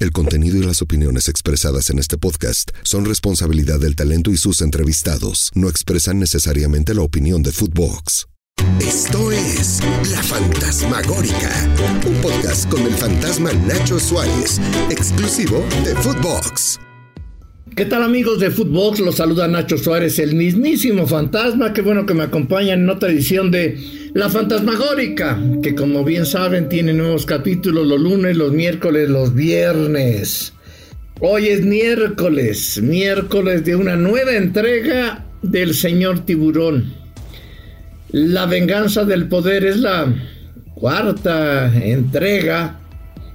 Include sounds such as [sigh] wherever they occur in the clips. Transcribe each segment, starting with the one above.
El contenido y las opiniones expresadas en este podcast son responsabilidad del talento y sus entrevistados. No expresan necesariamente la opinión de Footbox. Esto es La Fantasmagórica, un podcast con el fantasma Nacho Suárez, exclusivo de Footbox. ¿Qué tal amigos de Footbox? Los saluda Nacho Suárez, el mismísimo fantasma. Qué bueno que me acompañan en otra edición de la Fantasmagórica, que como bien saben tiene nuevos capítulos los lunes, los miércoles, los viernes. Hoy es miércoles, miércoles de una nueva entrega del señor tiburón. La venganza del poder es la cuarta entrega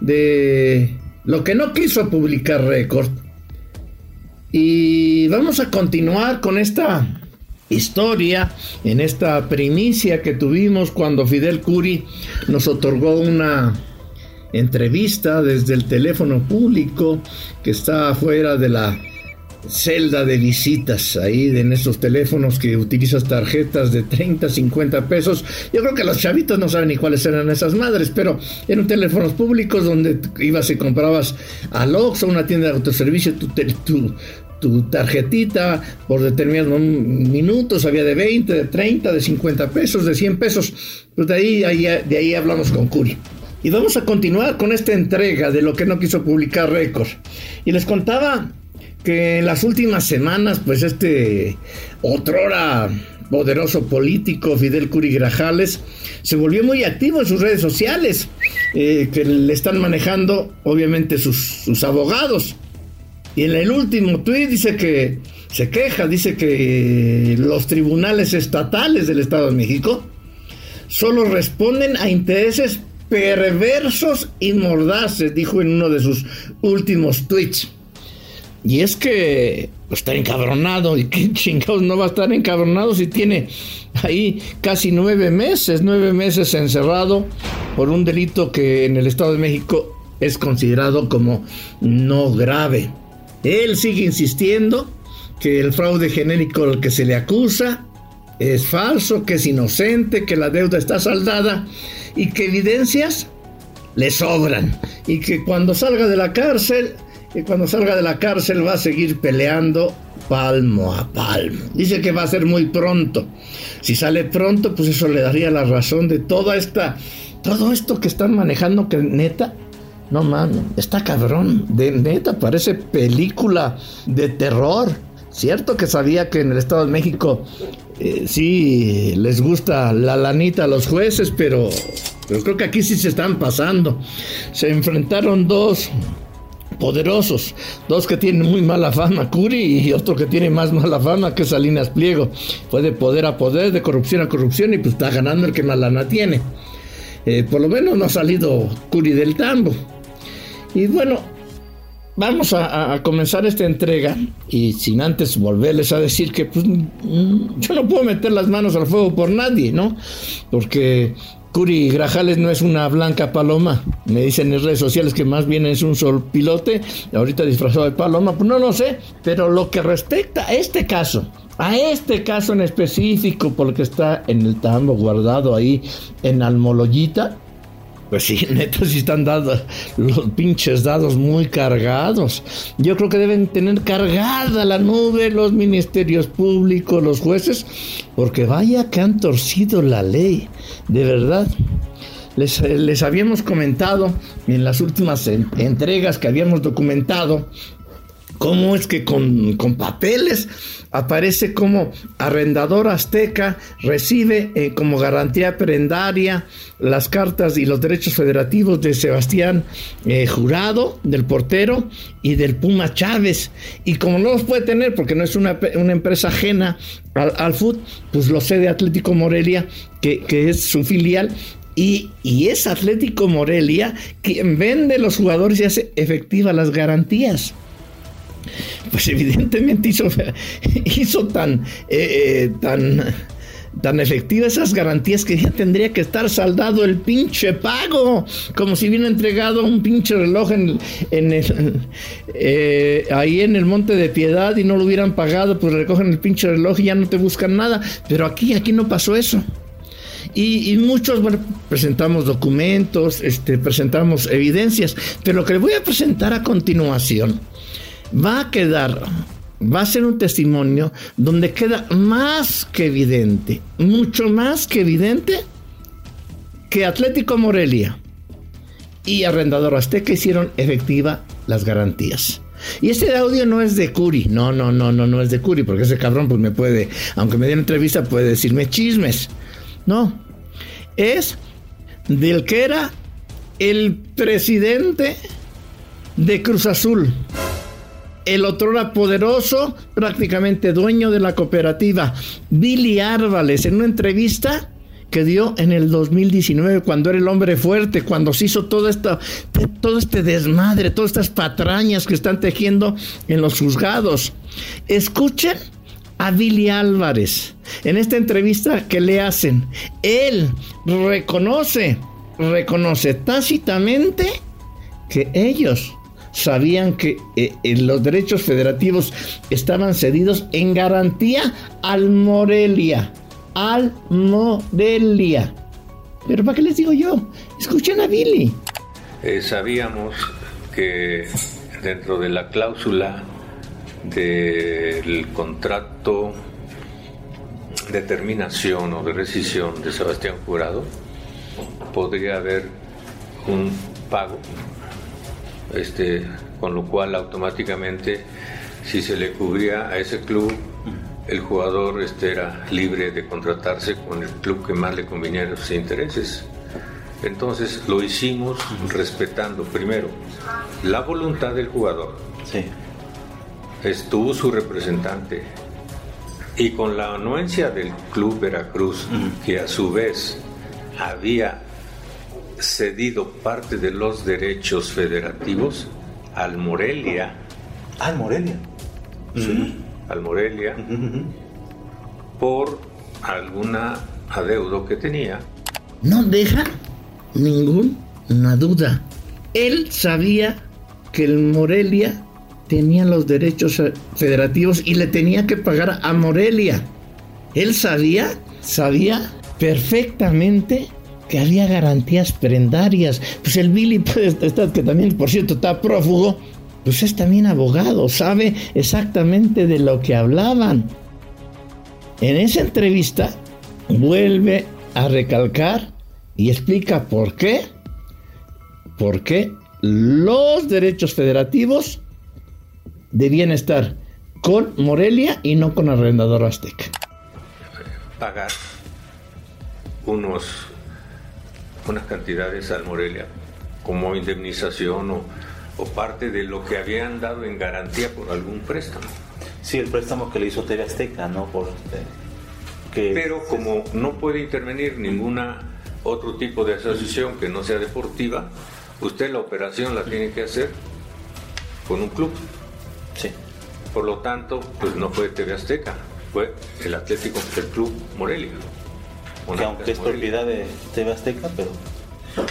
de lo que no quiso publicar Récord. Y vamos a continuar con esta historia en esta primicia que tuvimos cuando Fidel Curi nos otorgó una entrevista desde el teléfono público que está afuera de la celda de visitas ahí en esos teléfonos que utilizas tarjetas de 30, 50 pesos. Yo creo que los chavitos no saben ni cuáles eran esas madres, pero eran teléfonos públicos donde ibas y comprabas al Oxxo, una tienda de autoservicio, tu, tu, tarjetita por determinados minutos, había de 20, de 30, de 50 pesos, de 100 pesos. Pues de ahí, de ahí hablamos con Curi. Y vamos a continuar con esta entrega de lo que no quiso publicar Récord. Y les contaba que en las últimas semanas, pues este otrora poderoso político Fidel Curi Grajales se volvió muy activo en sus redes sociales, eh, que le están manejando obviamente sus, sus abogados. Y en el último tuit dice que se queja, dice que los tribunales estatales del Estado de México solo responden a intereses perversos y mordaces, dijo en uno de sus últimos tweets. Y es que está encabronado. ¿Y qué [laughs] chingados no va a estar encabronado si tiene ahí casi nueve meses, nueve meses encerrado por un delito que en el Estado de México es considerado como no grave? Él sigue insistiendo que el fraude genérico al que se le acusa es falso, que es inocente, que la deuda está saldada y que evidencias le sobran y que cuando salga de la cárcel, y cuando salga de la cárcel va a seguir peleando palmo a palmo. Dice que va a ser muy pronto. Si sale pronto, pues eso le daría la razón de toda esta todo esto que están manejando que neta no mames, está cabrón. De neta, parece película de terror. Cierto que sabía que en el Estado de México eh, sí les gusta la lanita a los jueces, pero, pero creo que aquí sí se están pasando. Se enfrentaron dos poderosos, dos que tienen muy mala fama, Curi y otro que tiene más mala fama que Salinas Pliego. Fue de poder a poder, de corrupción a corrupción y pues está ganando el que más lana tiene. Eh, por lo menos no ha salido Curi del tambo. Y bueno, vamos a, comenzar esta entrega y sin antes volverles a decir que pues, mm, yo no puedo meter las manos al fuego por nadie, ¿no? Porque Curi Grajales no es una blanca paloma. Me dicen en redes sociales que más bien es un sol pilote, ahorita disfrazado de paloma, pues no lo sé. Pero lo que respecta a este caso, a este caso en específico, porque está en el tambo guardado ahí en Almoloyita, pues sí, [laughs] neto, sí están dados los pinches dados muy cargados. Yo creo que deben tener cargada la nube los ministerios públicos, los jueces, porque vaya que han torcido la ley, de verdad. Les, les habíamos comentado en las últimas entregas que habíamos documentado cómo es que con, con papeles aparece como arrendador azteca, recibe eh, como garantía prendaria las cartas y los derechos federativos de Sebastián eh, Jurado, del portero, y del Puma Chávez. Y como no los puede tener porque no es una, empresa ajena al, al pues lo sé de Atlético Morelia, que, que es su filial, y, y, es Atlético Morelia quien vende los jugadores y hace efectivas las garantías pues evidentemente hizo, tan, eh, eh, tan, tan efectivas esas garantías que ya tendría que estar saldado el pinche pago, como si hubiera entregado un pinche reloj en, el, eh, ahí en el Monte de Piedad y no lo hubieran pagado, pues recogen el pinche reloj y ya no te buscan nada. Pero aquí, aquí no pasó eso. Y, muchos, presentamos documentos, este, presentamos evidencias, pero lo que le voy a presentar a continuación va a quedar, va a ser un testimonio donde queda más que evidente, mucho más que evidente que Atlético Morelia y Arrendador Azteca hicieron efectiva las garantías. Y este audio no es de Curi, no, no, no, no, no es de Curi, porque ese cabrón pues me puede, aunque me dé una entrevista, puede decirme chismes. No, es del que era el presidente de Cruz Azul. El otro era poderoso, prácticamente dueño de la cooperativa, Billy Árvales, en una entrevista que dio en el 2019 cuando era el hombre fuerte, cuando se hizo todo, esto, todo este desmadre, todas estas patrañas que están tejiendo en los juzgados. Escuchen a Billy Álvarez en esta entrevista que le hacen. Él reconoce, reconoce tácitamente que ellos sabían que eh, eh, los derechos federativos estaban cedidos en garantía al Morelia al Morelia. Pero ¿para qué les digo yo? Escuchen a Billy. Eh, sabíamos que dentro de la cláusula del contrato de terminación o de rescisión de Sebastián Jurado podría haber un pago, este, con lo cual automáticamente si se le cubría a ese club el jugador este, era libre de contratarse con el club que más le conviniera sus intereses. Entonces lo hicimos respetando primero la voluntad del jugador. Sí. Estuvo su representante y con la anuencia del Club Veracruz, que a su vez había cedido parte de los derechos federativos al Morelia. Al Morelia. Sí al Morelia por alguna adeudo que tenía. No deja ninguna duda. Él sabía que el Morelia tenía los derechos federativos y le tenía que pagar a Morelia. Él sabía, sabía perfectamente que había garantías prendarias. Pues el Billy, pues, que también, por cierto, está prófugo, pues es también abogado, sabe exactamente de lo que hablaban. En esa entrevista vuelve a recalcar y explica por qué, por qué los derechos federativos debían estar con Morelia y no con Arrendador Azteca. Pagar unos, unas cantidades al Morelia como indemnización o o parte de lo que habían dado en garantía por algún préstamo. Sí, el préstamo que le hizo TV Azteca, ¿no? Por, este, que... Pero como no puede intervenir ninguna otro tipo de asociación que no sea deportiva, usted la operación la tiene que hacer con un club. Sí. Por lo tanto, pues no fue TV Azteca, fue el Atlético, el Club Morelia. Que aunque es propiedad de TV Azteca, pero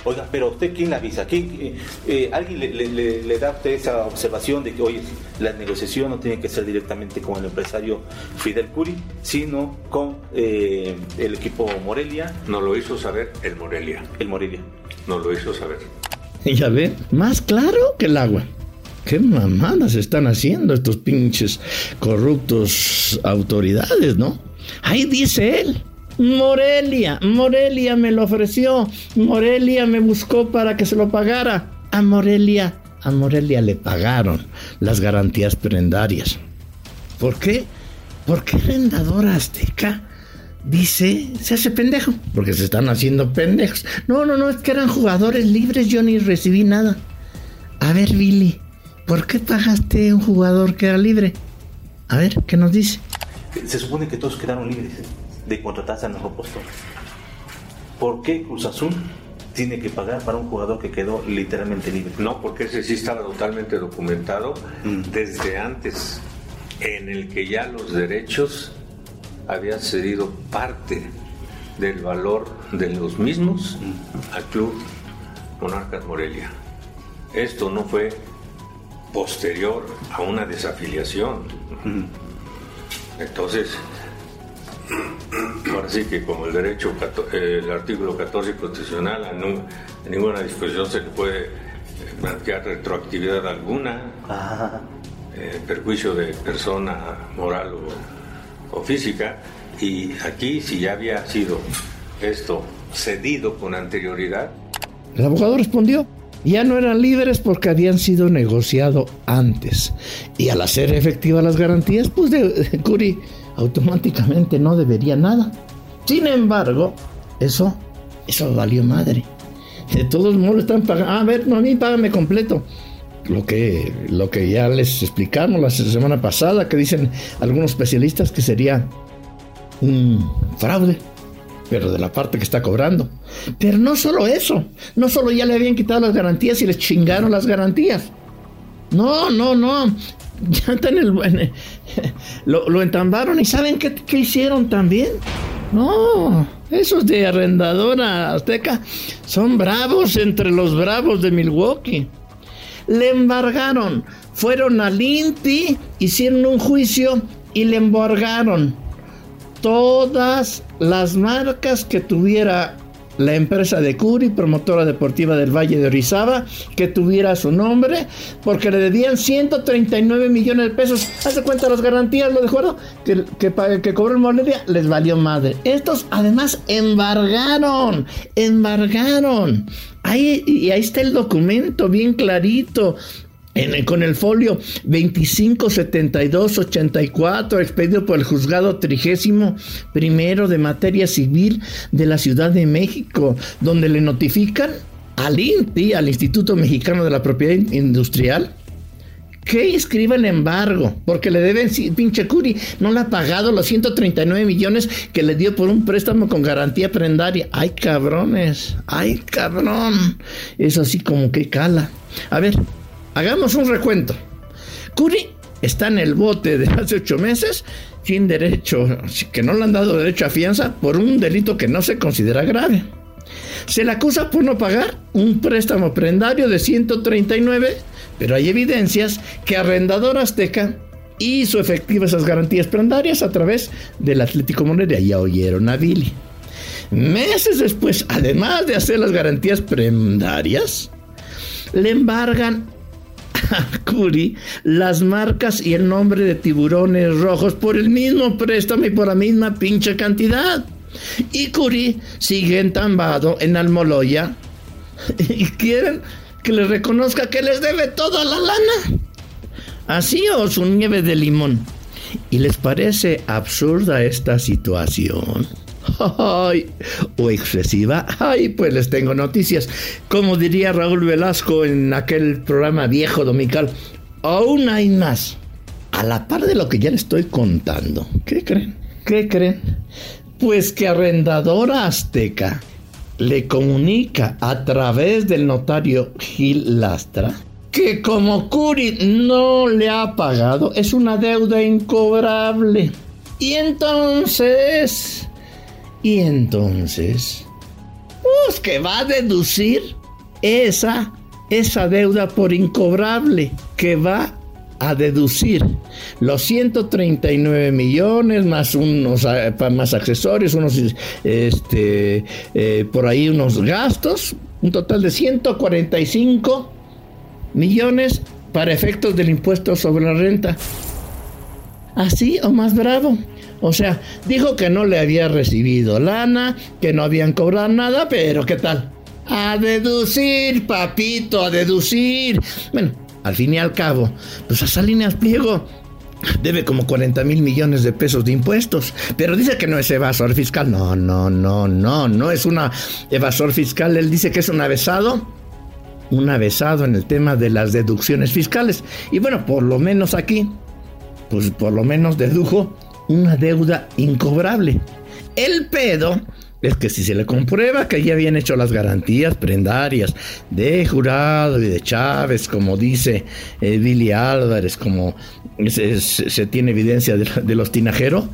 Oiga, pero usted quién la avisa? Eh, eh, ¿Alguien le, da a usted esa observación de que, oye, la negociación no tiene que ser directamente con el empresario Fidel Curi, sino con eh, el equipo Morelia? Nos lo hizo saber el Morelia. El Morelia. Nos lo hizo saber. Ya ve, más claro que el agua. ¿Qué mamadas están haciendo estos pinches corruptos autoridades, no? Ahí dice él. Morelia, Morelia me lo ofreció, Morelia me buscó para que se lo pagara. A Morelia, a Morelia le pagaron las garantías prendarias. ¿Por qué? Porque Rendadora Azteca dice, se hace pendejo, porque se están haciendo pendejos. No, no, no, es que eran jugadores libres, yo ni recibí nada. A ver, Billy, ¿por qué pagaste un jugador que era libre? A ver, ¿qué nos dice? Se supone que todos quedaron libres de contratarse a nuestro postor. ¿Por qué Cruz Azul tiene que pagar para un jugador que quedó literalmente libre? No, porque ese sí estaba totalmente documentado mm. desde antes, en el que ya los derechos habían cedido parte del valor de los mismos mm. al club Monarcas Morelia. Esto no fue posterior a una desafiliación. Mm. Entonces, ahora sí que como el derecho, el artículo 14 constitucional, a, ninguna disposición se le puede eh, plantear retroactividad alguna, eh, perjuicio de persona moral o, o física, y aquí si ya había sido esto cedido con anterioridad. El abogado respondió, ya no eran libres porque habían sido negociado antes. Y al hacer efectivas las garantías, pues de, [laughs] Curi automáticamente no debería nada. Sin embargo, eso, eso valió madre. De todos modos están pagando. a ver, no, a mí págame completo. Lo que, lo que ya les explicamos la semana pasada, que dicen algunos especialistas que sería un fraude pero de la parte que está cobrando. Pero no solo eso, no solo ya le habían quitado las garantías y les chingaron las garantías. No, no, no. [laughs] Ya está en el. lo, lo entambaron y ¿saben qué, qué hicieron también? No, esos de arrendadora azteca son bravos entre los bravos de Milwaukee. Le embargaron, fueron al INTI, hicieron un juicio y le embargaron todas las marcas que tuviera la empresa de Curi, promotora deportiva del Valle de Orizaba, que tuviera su nombre, porque le debían 139 millones de pesos. Hace cuenta las garantías, lo de acuerdo, que, que, que cobró el Morelia, les valió madre. Estos además embargaron, embargaron. Ahí, y ahí está el documento bien clarito con el folio 257284, expedido por el juzgado trigésimo primero de materia civil de la Ciudad de México, donde le notifican al INTI, al Instituto Mexicano de la Propiedad Industrial, que escriba el embargo, porque le deben, pinche Curi, no le ha pagado los 139 millones que le dio por un préstamo con garantía prendaria. Ay, cabrones, ay, cabrón. Es así como que cala. A ver, Hagamos un recuento. Curi está en el bote de hace ocho meses sin derecho, que no le han dado derecho a fianza por un delito que no se considera grave. Se le acusa por no pagar un préstamo prendario de 139, pero hay evidencias que Arrendador Azteca hizo efectivas esas garantías prendarias a través del Atlético Morelia. Ya oyeron a Billy. Meses después, además de hacer las garantías prendarias, le embargan Curi las marcas y el nombre de tiburones rojos por el mismo préstamo y por la misma pinche cantidad. Y Curi sigue entambado en Almoloya [laughs] y quieren que le reconozca que les debe toda la lana. Así o su nieve de limón. ¿Y les parece absurda esta situación? Ay, o excesiva. Ay, pues les tengo noticias. Como diría Raúl Velasco en aquel programa viejo dominical, aún hay más. A la par de lo que ya les estoy contando. ¿Qué creen? ¿Qué creen? Pues que Arrendadora Azteca le comunica a través del notario Gil Lastra que como Curi no le ha pagado, es una deuda incobrable. Y entonces y entonces, pues que va a deducir esa, esa deuda por incobrable, que va a deducir los 139 millones más unos eh, más accesorios, unos este eh, por ahí unos gastos, un total de 145 millones para efectos del impuesto sobre la renta. Así o más bravo. O sea, dijo que no le había recibido lana, que no habían cobrado nada, pero ¿qué tal? A deducir, papito, a deducir. Bueno, al fin y al cabo, pues a Salinas Pliego debe como 40 mil millones de pesos de impuestos, pero dice que no es evasor fiscal. No, no, no, no, no es una evasor fiscal. Él dice que es un avesado, un avesado en el tema de las deducciones fiscales. Y bueno, por lo menos aquí, pues por lo menos dedujo una deuda incobrable. El pedo es que si se le comprueba que ya habían hecho las garantías prendarias de Jurado y de Chávez, como dice eh, Billy Álvarez, como se, tiene evidencia de, los tinajeros,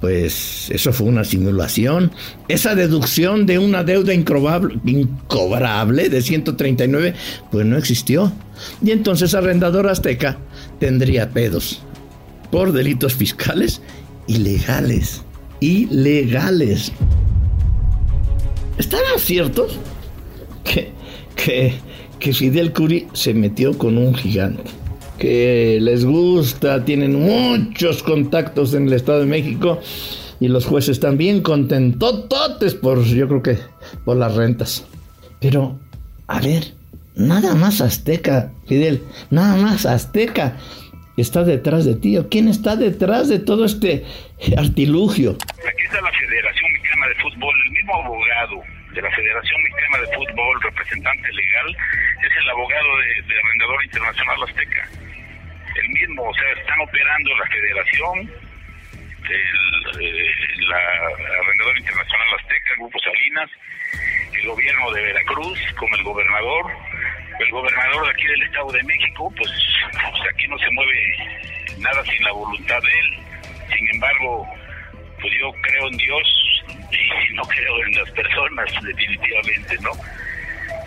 pues eso fue una simulación. Esa deducción de una deuda incobrable de 139, pues no existió. Y entonces Arrendador Azteca tendría pedos por delitos fiscales ilegales. ilegales. ¿Estamos ciertos que, que, que Fidel Curi se metió con un gigante? Que les gusta, tienen muchos contactos en el Estado de México y los jueces están bien contentotes por, yo creo que, por las rentas. Pero, a ver, nada más Azteca, Fidel, nada más Azteca está detrás de ti? ¿O quién está detrás de todo este artilugio? Aquí está la Federación Mexicana de Fútbol, el mismo abogado de la Federación Mexicana de Fútbol, representante legal, es el abogado de, Arrendador Internacional Azteca. El mismo, o sea, están operando la Federación, el, eh, la Arrendador Internacional Azteca, el Grupo Salinas, el gobierno de Veracruz con el gobernador, el gobernador de aquí del Estado de México, pues, pues, aquí no se mueve nada sin la voluntad de él. Sin embargo, pues yo creo en Dios y [laughs] no creo en las personas, definitivamente, ¿no?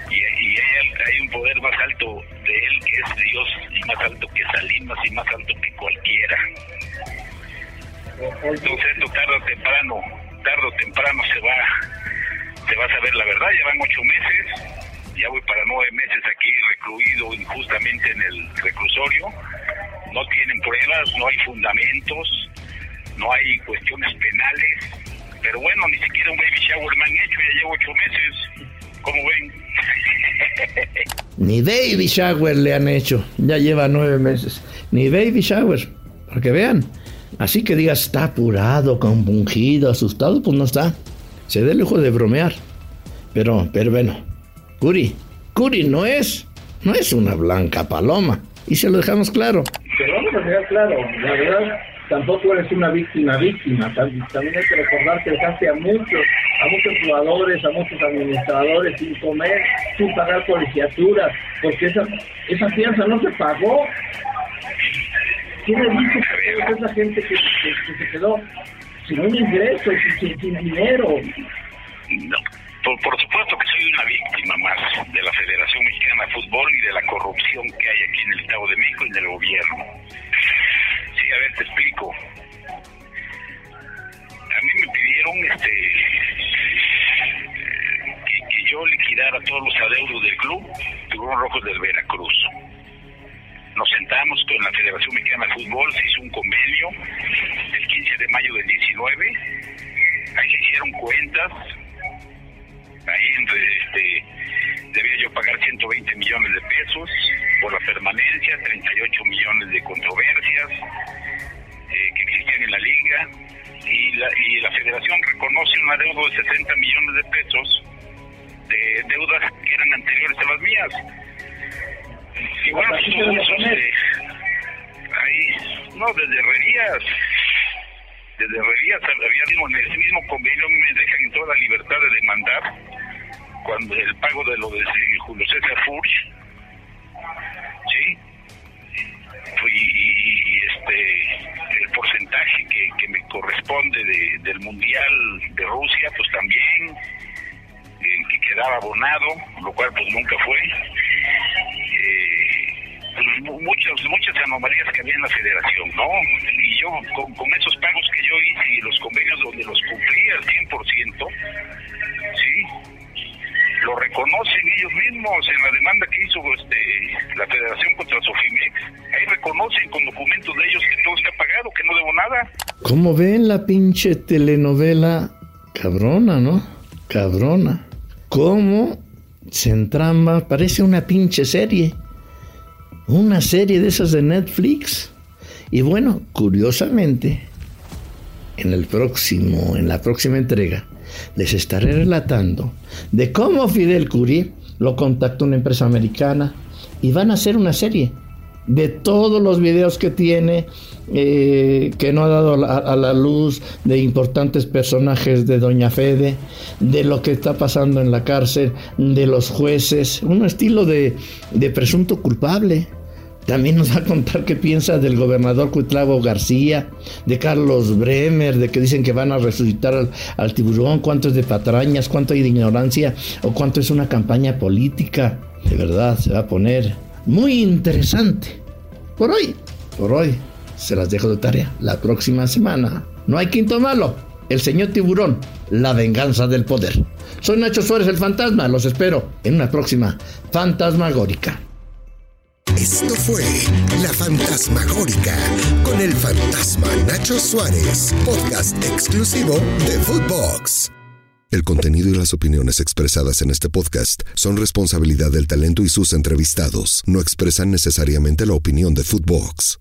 Y, hay, un poder más alto de él que es Dios, y más alto que Salinas, y más alto que cualquiera. Entonces, esto tarde o temprano, tarde o temprano se va, se va a saber la verdad. Ya van ocho meses, ya voy para nueve meses aquí recluido injustamente en el reclusorio. No tienen pruebas, no hay fundamentos, no hay cuestiones penales. Pero bueno, ni siquiera un baby shower me han hecho, ya llevo ocho meses. ¿Cómo ven? [laughs] Ni baby shower le han hecho, ya lleva nueve meses. Ni baby shower, para que vean. Así que digas, está apurado, compungido, asustado, pues no está. Se dé el lujo de bromear. Pero, pero bueno, Curi, Curi no es, no es una blanca paloma. Y se lo dejamos claro. Se lo vamos a dejar claro. La verdad, tampoco eres una víctima víctima. También hay que recordar que dejaste a muchos, a muchos jugadores, a muchos administradores sin comer, sin pagar colegiaturas, porque esa, esa fianza no se pagó. ¿Quién le dijo que esa gente que, que, que, se quedó sin un ingreso, sin, sin dinero? No. Por, por, supuesto que una víctima más de la Federación Mexicana de Fútbol y de la corrupción que hay aquí en el Estado de México y del gobierno. Sí, a ver, te explico. A mí me pidieron este que, que yo liquidara todos los adeudos del club, Tiburón Rojos del Veracruz. Nos sentamos con la Federación Mexicana de Fútbol, se hizo un convenio el 15 de mayo del 19, ahí se hicieron cuentas, ahí este, debía yo pagar 120 millones de pesos por la permanencia, 38 millones de controversias eh, que existían en la liga y la, y la federación reconoce un adeudo de 60 millones de pesos de deudas que eran anteriores a las mías. Y bueno, este, ahí, no, desde Herrerías, desde Herrerías había mismo, en ese mismo convenio me dejan toda la libertad de demandar cuando el pago de lo de Julio César Furch, ¿sí? Y, este, el porcentaje que, que me corresponde de, del Mundial de Rusia, pues también, eh, que quedaba abonado, lo cual pues nunca fue. Eh, pues, muchas, muchas anomalías que había en la federación, ¿no? Y yo con, esos pagos los convenios donde los cumplí al 100%, ¿sí? lo reconocen ellos mismos en la demanda que hizo este, la Federación contra Sofimex. Ahí reconocen con documentos de ellos que todo está pagado, que no debo nada. ¿Cómo ven la pinche telenovela? Cabrona, ¿no? Cabrona. ¿Cómo se entramba? Parece una pinche serie. Una serie de esas de Netflix. Y bueno, curiosamente, en el próximo, en la próxima entrega, les estaré relatando de cómo Fidel Curie lo contactó una empresa americana y van a hacer una serie de todos los videos que tiene, eh, que no ha dado a, a, la luz, de importantes personajes de Doña Fede, de lo que está pasando en la cárcel, de los jueces, un estilo de, de presunto culpable. También nos va a contar qué piensa del gobernador Cuitlavo García, de Carlos Bremer, de que dicen que van a resucitar al, al, tiburón, cuánto es de patrañas, cuánto hay de ignorancia o cuánto es una campaña política. De verdad, se va a poner muy interesante. Por hoy, por hoy, se las dejo de tarea. La próxima semana no hay quinto malo, El señor tiburón, la venganza del poder. Soy Nacho Suárez el fantasma, los espero en una próxima Fantasmagórica. Esto fue La Fantasmagórica con el fantasma Nacho Suárez, podcast exclusivo de Footbox. El contenido y las opiniones expresadas en este podcast son responsabilidad del talento y sus entrevistados. No expresan necesariamente la opinión de Footbox.